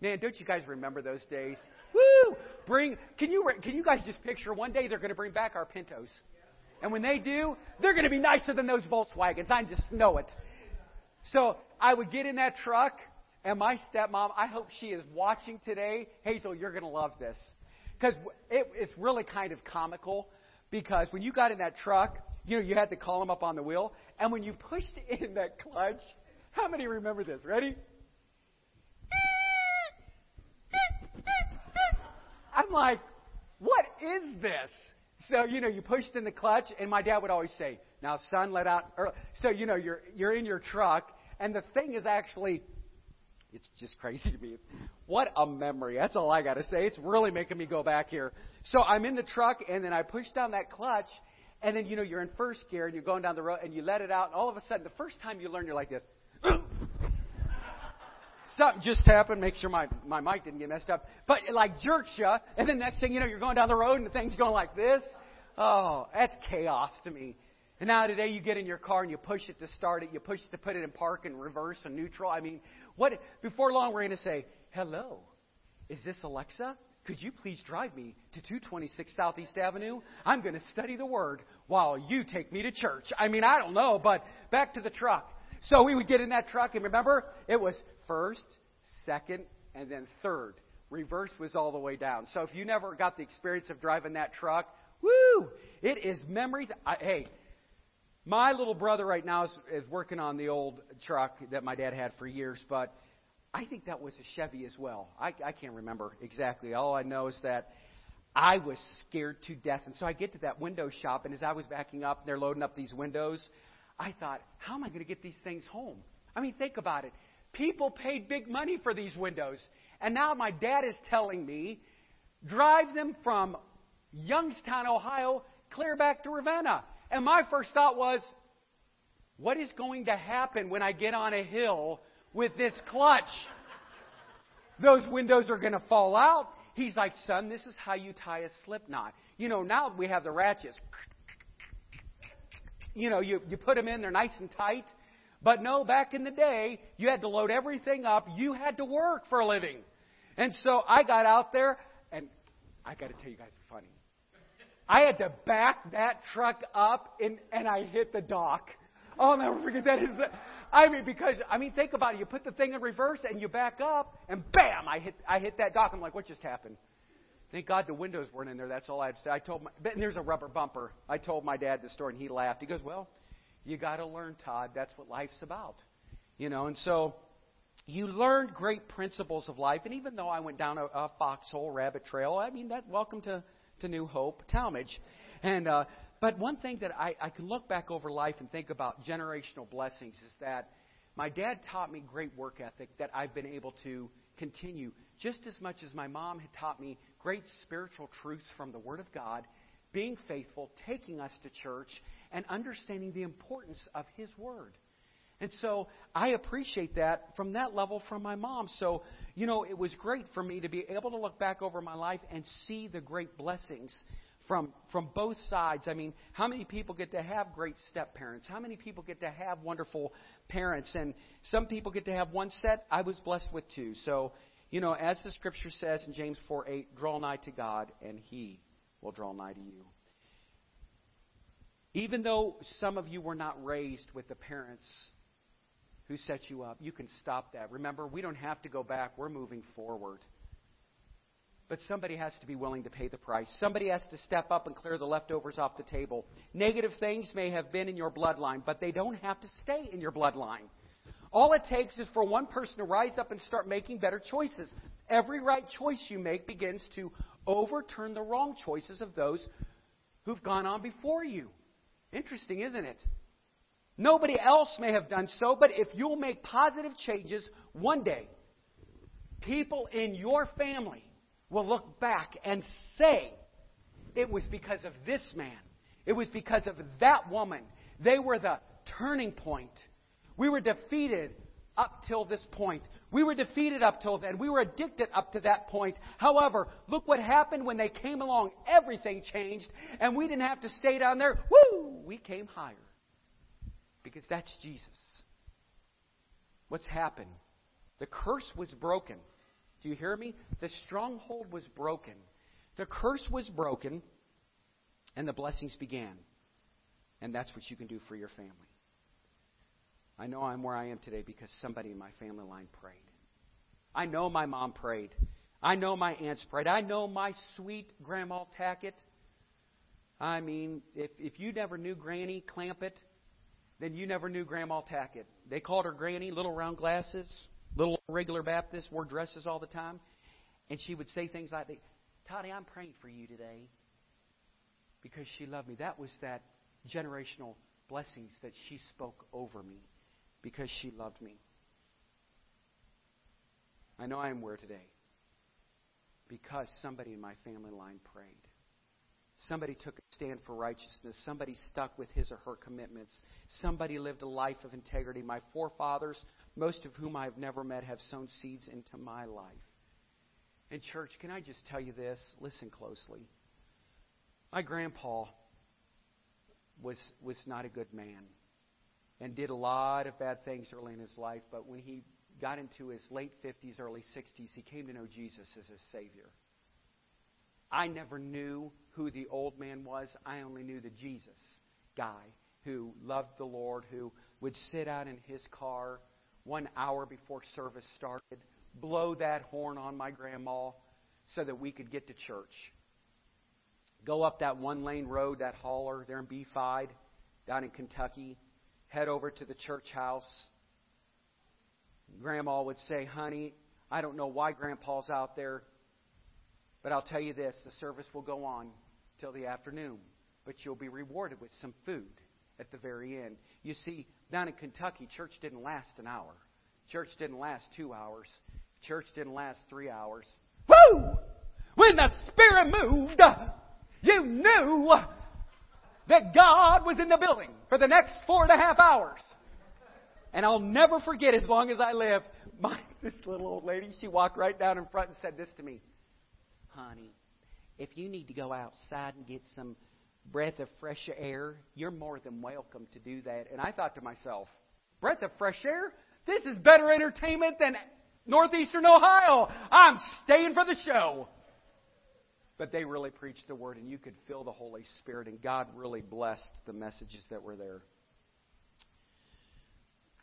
A: Man, don't you guys remember those days? Woo! Bring, can you, can you guys just picture one day they're going to bring back our Pintos? And when they do, they're going to be nicer than those Volkswagens. I just know it. So I would get in that truck, and my stepmom, I hope she is watching today. Hazel, you're going to love this. Because it, it's really kind of comical because when you got in that truck, you know, you had the column up on the wheel, and when you pushed in that clutch, how many remember this? Ready? I'm like, what is this? So, you know, you pushed in the clutch, and my dad would always say, now, son, let out early. So, you know, you're, you're in your truck, and the thing is actually it's just crazy to me. What a memory. That's all I got to say. It's really making me go back here. So I'm in the truck, and then I push down that clutch, and then, you know, you're in first gear, and you're going down the road, and you let it out, and all of a sudden, the first time you learn, you're like this. Something just happened. Make sure my, my mic didn't get messed up. But it like jerks you, and then next thing you know, you're going down the road, and the thing's going like this. Oh, that's chaos to me. And now today you get in your car and you push it to start it, you push it to put it in park and reverse and neutral. I mean, what before long we're going to say, "Hello. Is this Alexa? Could you please drive me to 226 Southeast Avenue? I'm going to study the word while you take me to church." I mean, I don't know, but back to the truck. So we would get in that truck and remember, it was first, second, and then third. Reverse was all the way down. So if you never got the experience of driving that truck, woo! It is memories. I, hey, my little brother right now is, is working on the old truck that my dad had for years, but I think that was a Chevy as well. I, I can't remember exactly. All I know is that I was scared to death. And so I get to that window shop, and as I was backing up, and they're loading up these windows, I thought, how am I going to get these things home? I mean, think about it. People paid big money for these windows. And now my dad is telling me, drive them from Youngstown, Ohio, clear back to Ravenna. And my first thought was, what is going to happen when I get on a hill with this clutch? Those windows are going to fall out. He's like, son, this is how you tie a slip knot. You know, now we have the ratchets. You know, you, you put them in, they're nice and tight. But no, back in the day, you had to load everything up. You had to work for a living. And so I got out there, and I got to tell you guys, funny. I had to back that truck up and, and I hit the dock. I'll never forget that. Is the, I mean, because I mean, think about it. You put the thing in reverse and you back up, and bam! I hit I hit that dock. I'm like, what just happened? Thank God the windows weren't in there. That's all I had to say. I told my, and there's a rubber bumper. I told my dad the story, and he laughed. He goes, well, you got to learn, Todd. That's what life's about, you know. And so you learned great principles of life. And even though I went down a, a foxhole, rabbit trail, I mean, that welcome to to New Hope, Tallmadge. And, uh, but one thing that I, I can look back over life and think about generational blessings is that my dad taught me great work ethic that I've been able to continue just as much as my mom had taught me great spiritual truths from the Word of God, being faithful, taking us to church, and understanding the importance of His Word. And so I appreciate that from that level from my mom. So, you know, it was great for me to be able to look back over my life and see the great blessings from from both sides. I mean, how many people get to have great step parents? How many people get to have wonderful parents? And some people get to have one set. I was blessed with two. So, you know, as the scripture says in James 4 8, draw nigh to God, and he will draw nigh to you. Even though some of you were not raised with the parents who set you up. You can stop that. Remember, we don't have to go back, we're moving forward. But somebody has to be willing to pay the price. Somebody has to step up and clear the leftovers off the table. Negative things may have been in your bloodline, but they don't have to stay in your bloodline. All it takes is for one person to rise up and start making better choices. Every right choice you make begins to overturn the wrong choices of those who've gone on before you. Interesting, isn't it? Nobody else may have done so, but if you'll make positive changes one day, people in your family will look back and say, it was because of this man. It was because of that woman. They were the turning point. We were defeated up till this point. We were defeated up till then. We were addicted up to that point. However, look what happened when they came along. Everything changed, and we didn't have to stay down there. Woo! We came higher because that's Jesus. What's happened? The curse was broken. Do you hear me? The stronghold was broken. The curse was broken, and the blessings began. And that's what you can do for your family. I know I'm where I am today because somebody in my family line prayed. I know my mom prayed. I know my aunts prayed. I know my sweet Grandma Tackett. I mean, if, if you never knew Granny Clampett, then you never knew Grandma Tackett. They called her Granny, little round glasses, little regular Baptist, wore dresses all the time. And she would say things like, Toddy, I'm praying for you today because she loved me. That was that generational blessings that she spoke over me because she loved me. I know I am where today because somebody in my family line prayed. Somebody took a stand for righteousness. Somebody stuck with his or her commitments. Somebody lived a life of integrity. My forefathers, most of whom I've never met, have sown seeds into my life. And, church, can I just tell you this? Listen closely. My grandpa was, was not a good man and did a lot of bad things early in his life, but when he got into his late 50s, early 60s, he came to know Jesus as his Savior. I never knew who the old man was. I only knew the Jesus guy who loved the Lord, who would sit out in his car one hour before service started, blow that horn on my grandma so that we could get to church. Go up that one lane road, that hauler there in B5 down in Kentucky, head over to the church house. Grandma would say, Honey, I don't know why Grandpa's out there, but I'll tell you this the service will go on till the afternoon, but you'll be rewarded with some food at the very end. You see, down in Kentucky, church didn't last an hour. Church didn't last two hours. Church didn't last three hours. Woo! When the Spirit moved, you knew that God was in the building for the next four and a half hours. And I'll never forget as long as I live, my, this little old lady, she walked right down in front and said this to me Honey, if you need to go outside and get some breath of fresh air, you're more than welcome to do that. And I thought to myself, breath of fresh air? This is better entertainment than Northeastern Ohio. I'm staying for the show. But they really preached the word, and you could feel the Holy Spirit, and God really blessed the messages that were there.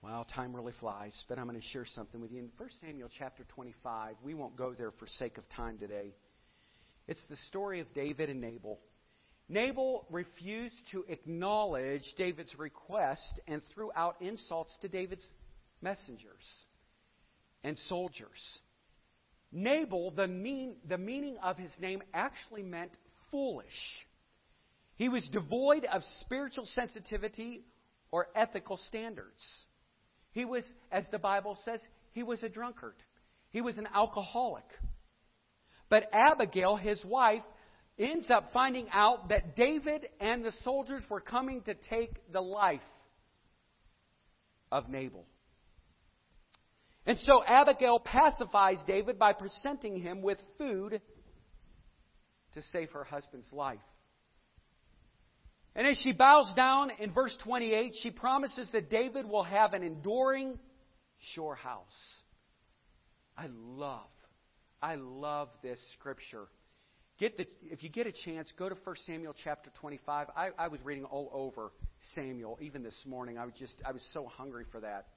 A: Well, time really flies, but I'm going to share something with you. In 1 Samuel chapter 25, we won't go there for sake of time today. It's the story of David and Nabal. Nabal refused to acknowledge David's request and threw out insults to David's messengers and soldiers. Nabal, the, mean, the meaning of his name actually meant foolish. He was devoid of spiritual sensitivity or ethical standards. He was, as the Bible says, he was a drunkard. He was an alcoholic. But Abigail, his wife, ends up finding out that David and the soldiers were coming to take the life of Nabal. And so Abigail pacifies David by presenting him with food to save her husband's life. And as she bows down in verse 28, she promises that David will have an enduring sure house. I love, I love this scripture. Get the, if you get a chance, go to 1 Samuel chapter 25. I, I was reading all over Samuel even this morning. I was just I was so hungry for that.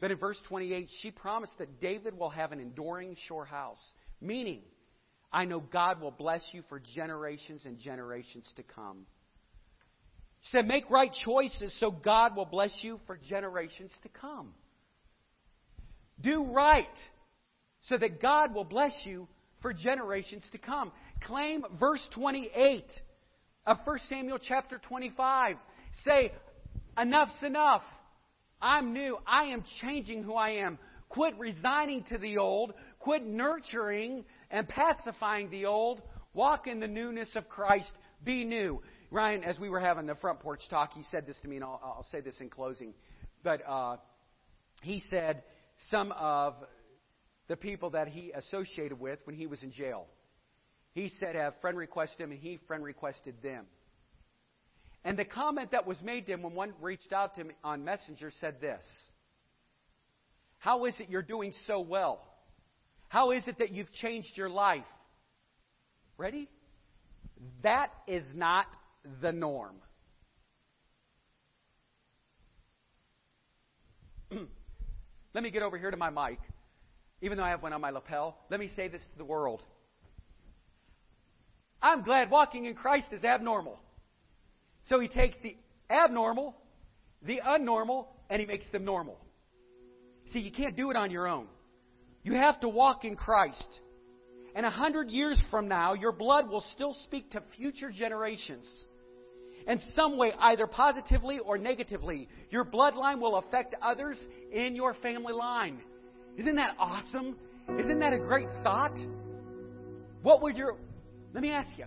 A: But in verse 28, she promised that David will have an enduring sure house, meaning, I know God will bless you for generations and generations to come. She said, Make right choices so God will bless you for generations to come. Do right so that God will bless you for generations to come. Claim verse 28 of 1 Samuel chapter 25. Say, Enough's enough. I'm new. I am changing who I am. Quit resigning to the old. Quit nurturing and pacifying the old. Walk in the newness of Christ. Be new. Ryan, as we were having the front porch talk, he said this to me, and I'll, I'll say this in closing. But uh, he said some of the people that he associated with when he was in jail. He said, have friend request him, and he friend requested them. And the comment that was made to him when one reached out to him on Messenger said this How is it you're doing so well? How is it that you've changed your life? Ready? That is not the norm. Let me get over here to my mic, even though I have one on my lapel. Let me say this to the world. I'm glad walking in Christ is abnormal. So he takes the abnormal, the unnormal, and he makes them normal. See, you can't do it on your own. You have to walk in Christ. And a hundred years from now, your blood will still speak to future generations. In some way, either positively or negatively, your bloodline will affect others in your family line. Isn't that awesome? Isn't that a great thought? What would your, let me ask you,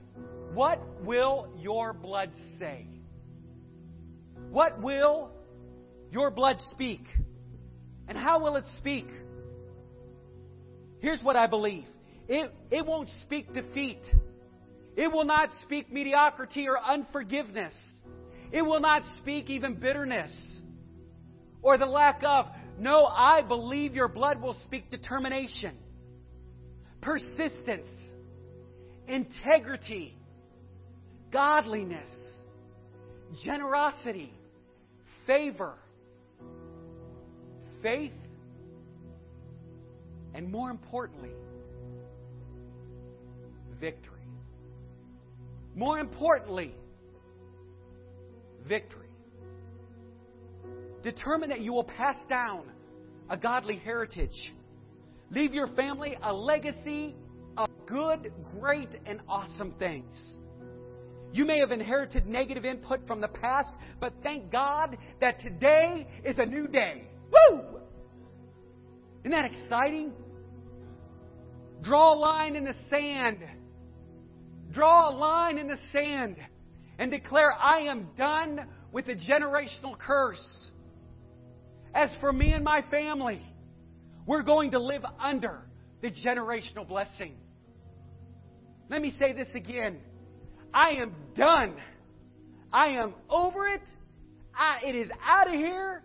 A: what will your blood say? What will your blood speak? And how will it speak? Here's what I believe it, it won't speak defeat, it will not speak mediocrity or unforgiveness. It will not speak even bitterness or the lack of. No, I believe your blood will speak determination, persistence, integrity, godliness, generosity, favor, faith, and more importantly, victory. More importantly, victory. Determine that you will pass down a godly heritage. Leave your family a legacy of good, great, and awesome things. You may have inherited negative input from the past, but thank God that today is a new day. Woo! Isn't that exciting? Draw a line in the sand. Draw a line in the sand and declare, I am done with the generational curse. As for me and my family, we're going to live under the generational blessing. Let me say this again. I am done. I am over it. I, it is out of here.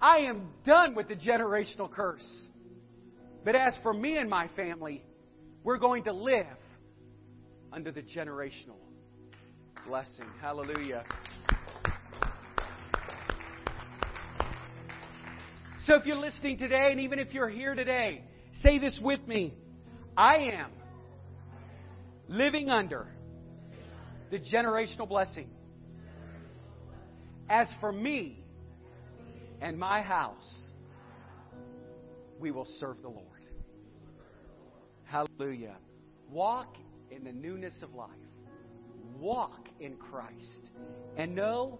A: I am done with the generational curse. But as for me and my family, we're going to live under the generational blessing. Hallelujah. So if you're listening today, and even if you're here today, say this with me I am living under the generational blessing. As for me and my house, we will serve the Lord. Hallelujah. Walk in the newness of life. Walk in Christ. And know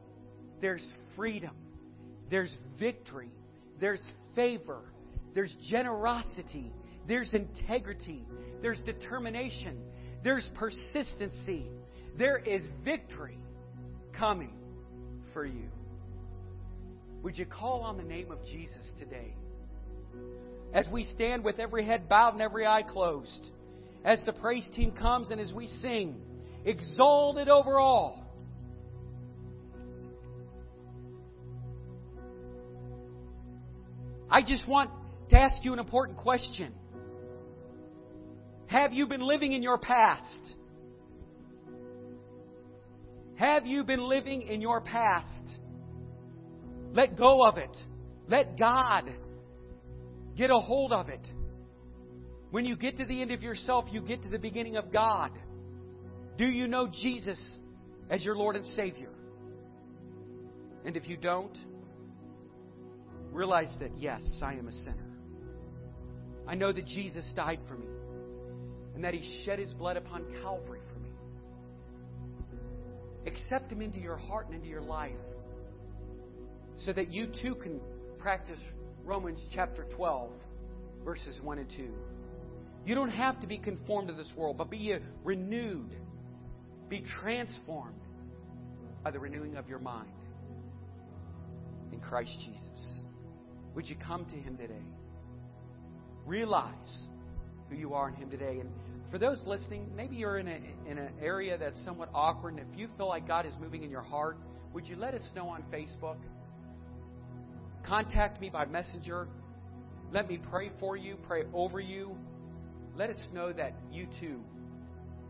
A: there's freedom, there's victory, there's favor, there's generosity, there's integrity, there's determination, there's persistency, there is victory coming for you. Would you call on the name of Jesus today? As we stand with every head bowed and every eye closed, as the praise team comes and as we sing, exalted over all. I just want to ask you an important question. Have you been living in your past? Have you been living in your past? Let go of it. Let God get a hold of it. When you get to the end of yourself, you get to the beginning of God. Do you know Jesus as your Lord and Savior? And if you don't, realize that, yes, I am a sinner. I know that Jesus died for me and that He shed His blood upon Calvary for me. Accept Him into your heart and into your life so that you too can practice Romans chapter 12, verses 1 and 2. You don't have to be conformed to this world, but be renewed, be transformed by the renewing of your mind in Christ Jesus. Would you come to Him today? Realize who you are in Him today. And for those listening, maybe you're in, a, in an area that's somewhat awkward, and if you feel like God is moving in your heart, would you let us know on Facebook? Contact me by messenger. Let me pray for you, pray over you. Let us know that you too,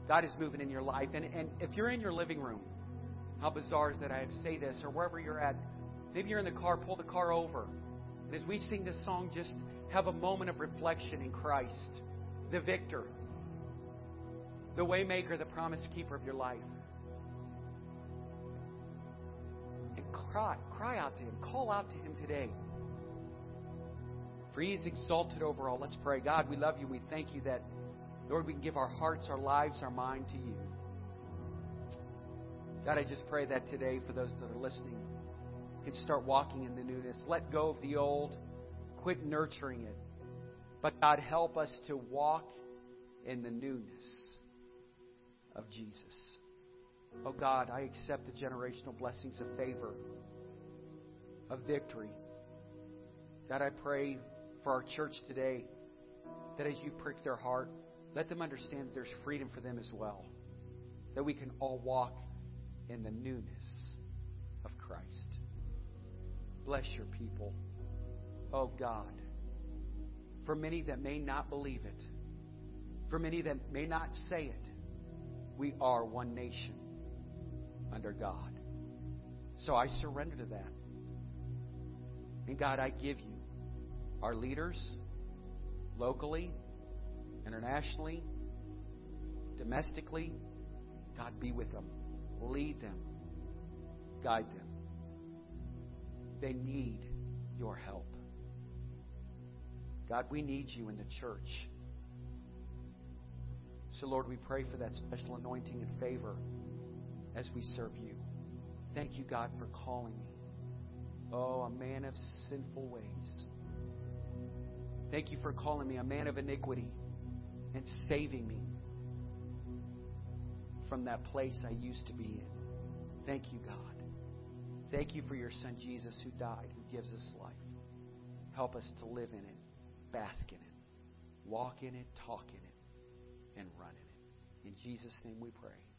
A: God is moving in your life. And, and if you're in your living room, how bizarre is that I say this, or wherever you're at, maybe you're in the car, pull the car over. As we sing this song, just have a moment of reflection in Christ, the victor, the waymaker, the promise keeper of your life. And cry, cry out to Him, call out to Him today. For He is exalted over all. Let's pray. God, we love you. We thank you that, Lord, we can give our hearts, our lives, our mind to you. God, I just pray that today for those that are listening can start walking in the newness. Let go of the old. Quit nurturing it. But God, help us to walk in the newness of Jesus. Oh God, I accept the generational blessings of favor, of victory. God, I pray for our church today that as you prick their heart, let them understand that there's freedom for them as well. That we can all walk in the newness of Christ. Bless your people. Oh God. For many that may not believe it, for many that may not say it, we are one nation under God. So I surrender to that. And God, I give you our leaders, locally, internationally, domestically. God, be with them, lead them, guide them. They need your help. God, we need you in the church. So, Lord, we pray for that special anointing and favor as we serve you. Thank you, God, for calling me. Oh, a man of sinful ways. Thank you for calling me a man of iniquity and saving me from that place I used to be in. Thank you, God. Thank you for your Son Jesus who died, who gives us life. Help us to live in it, bask in it, walk in it, talk in it, and run in it. In Jesus' name we pray.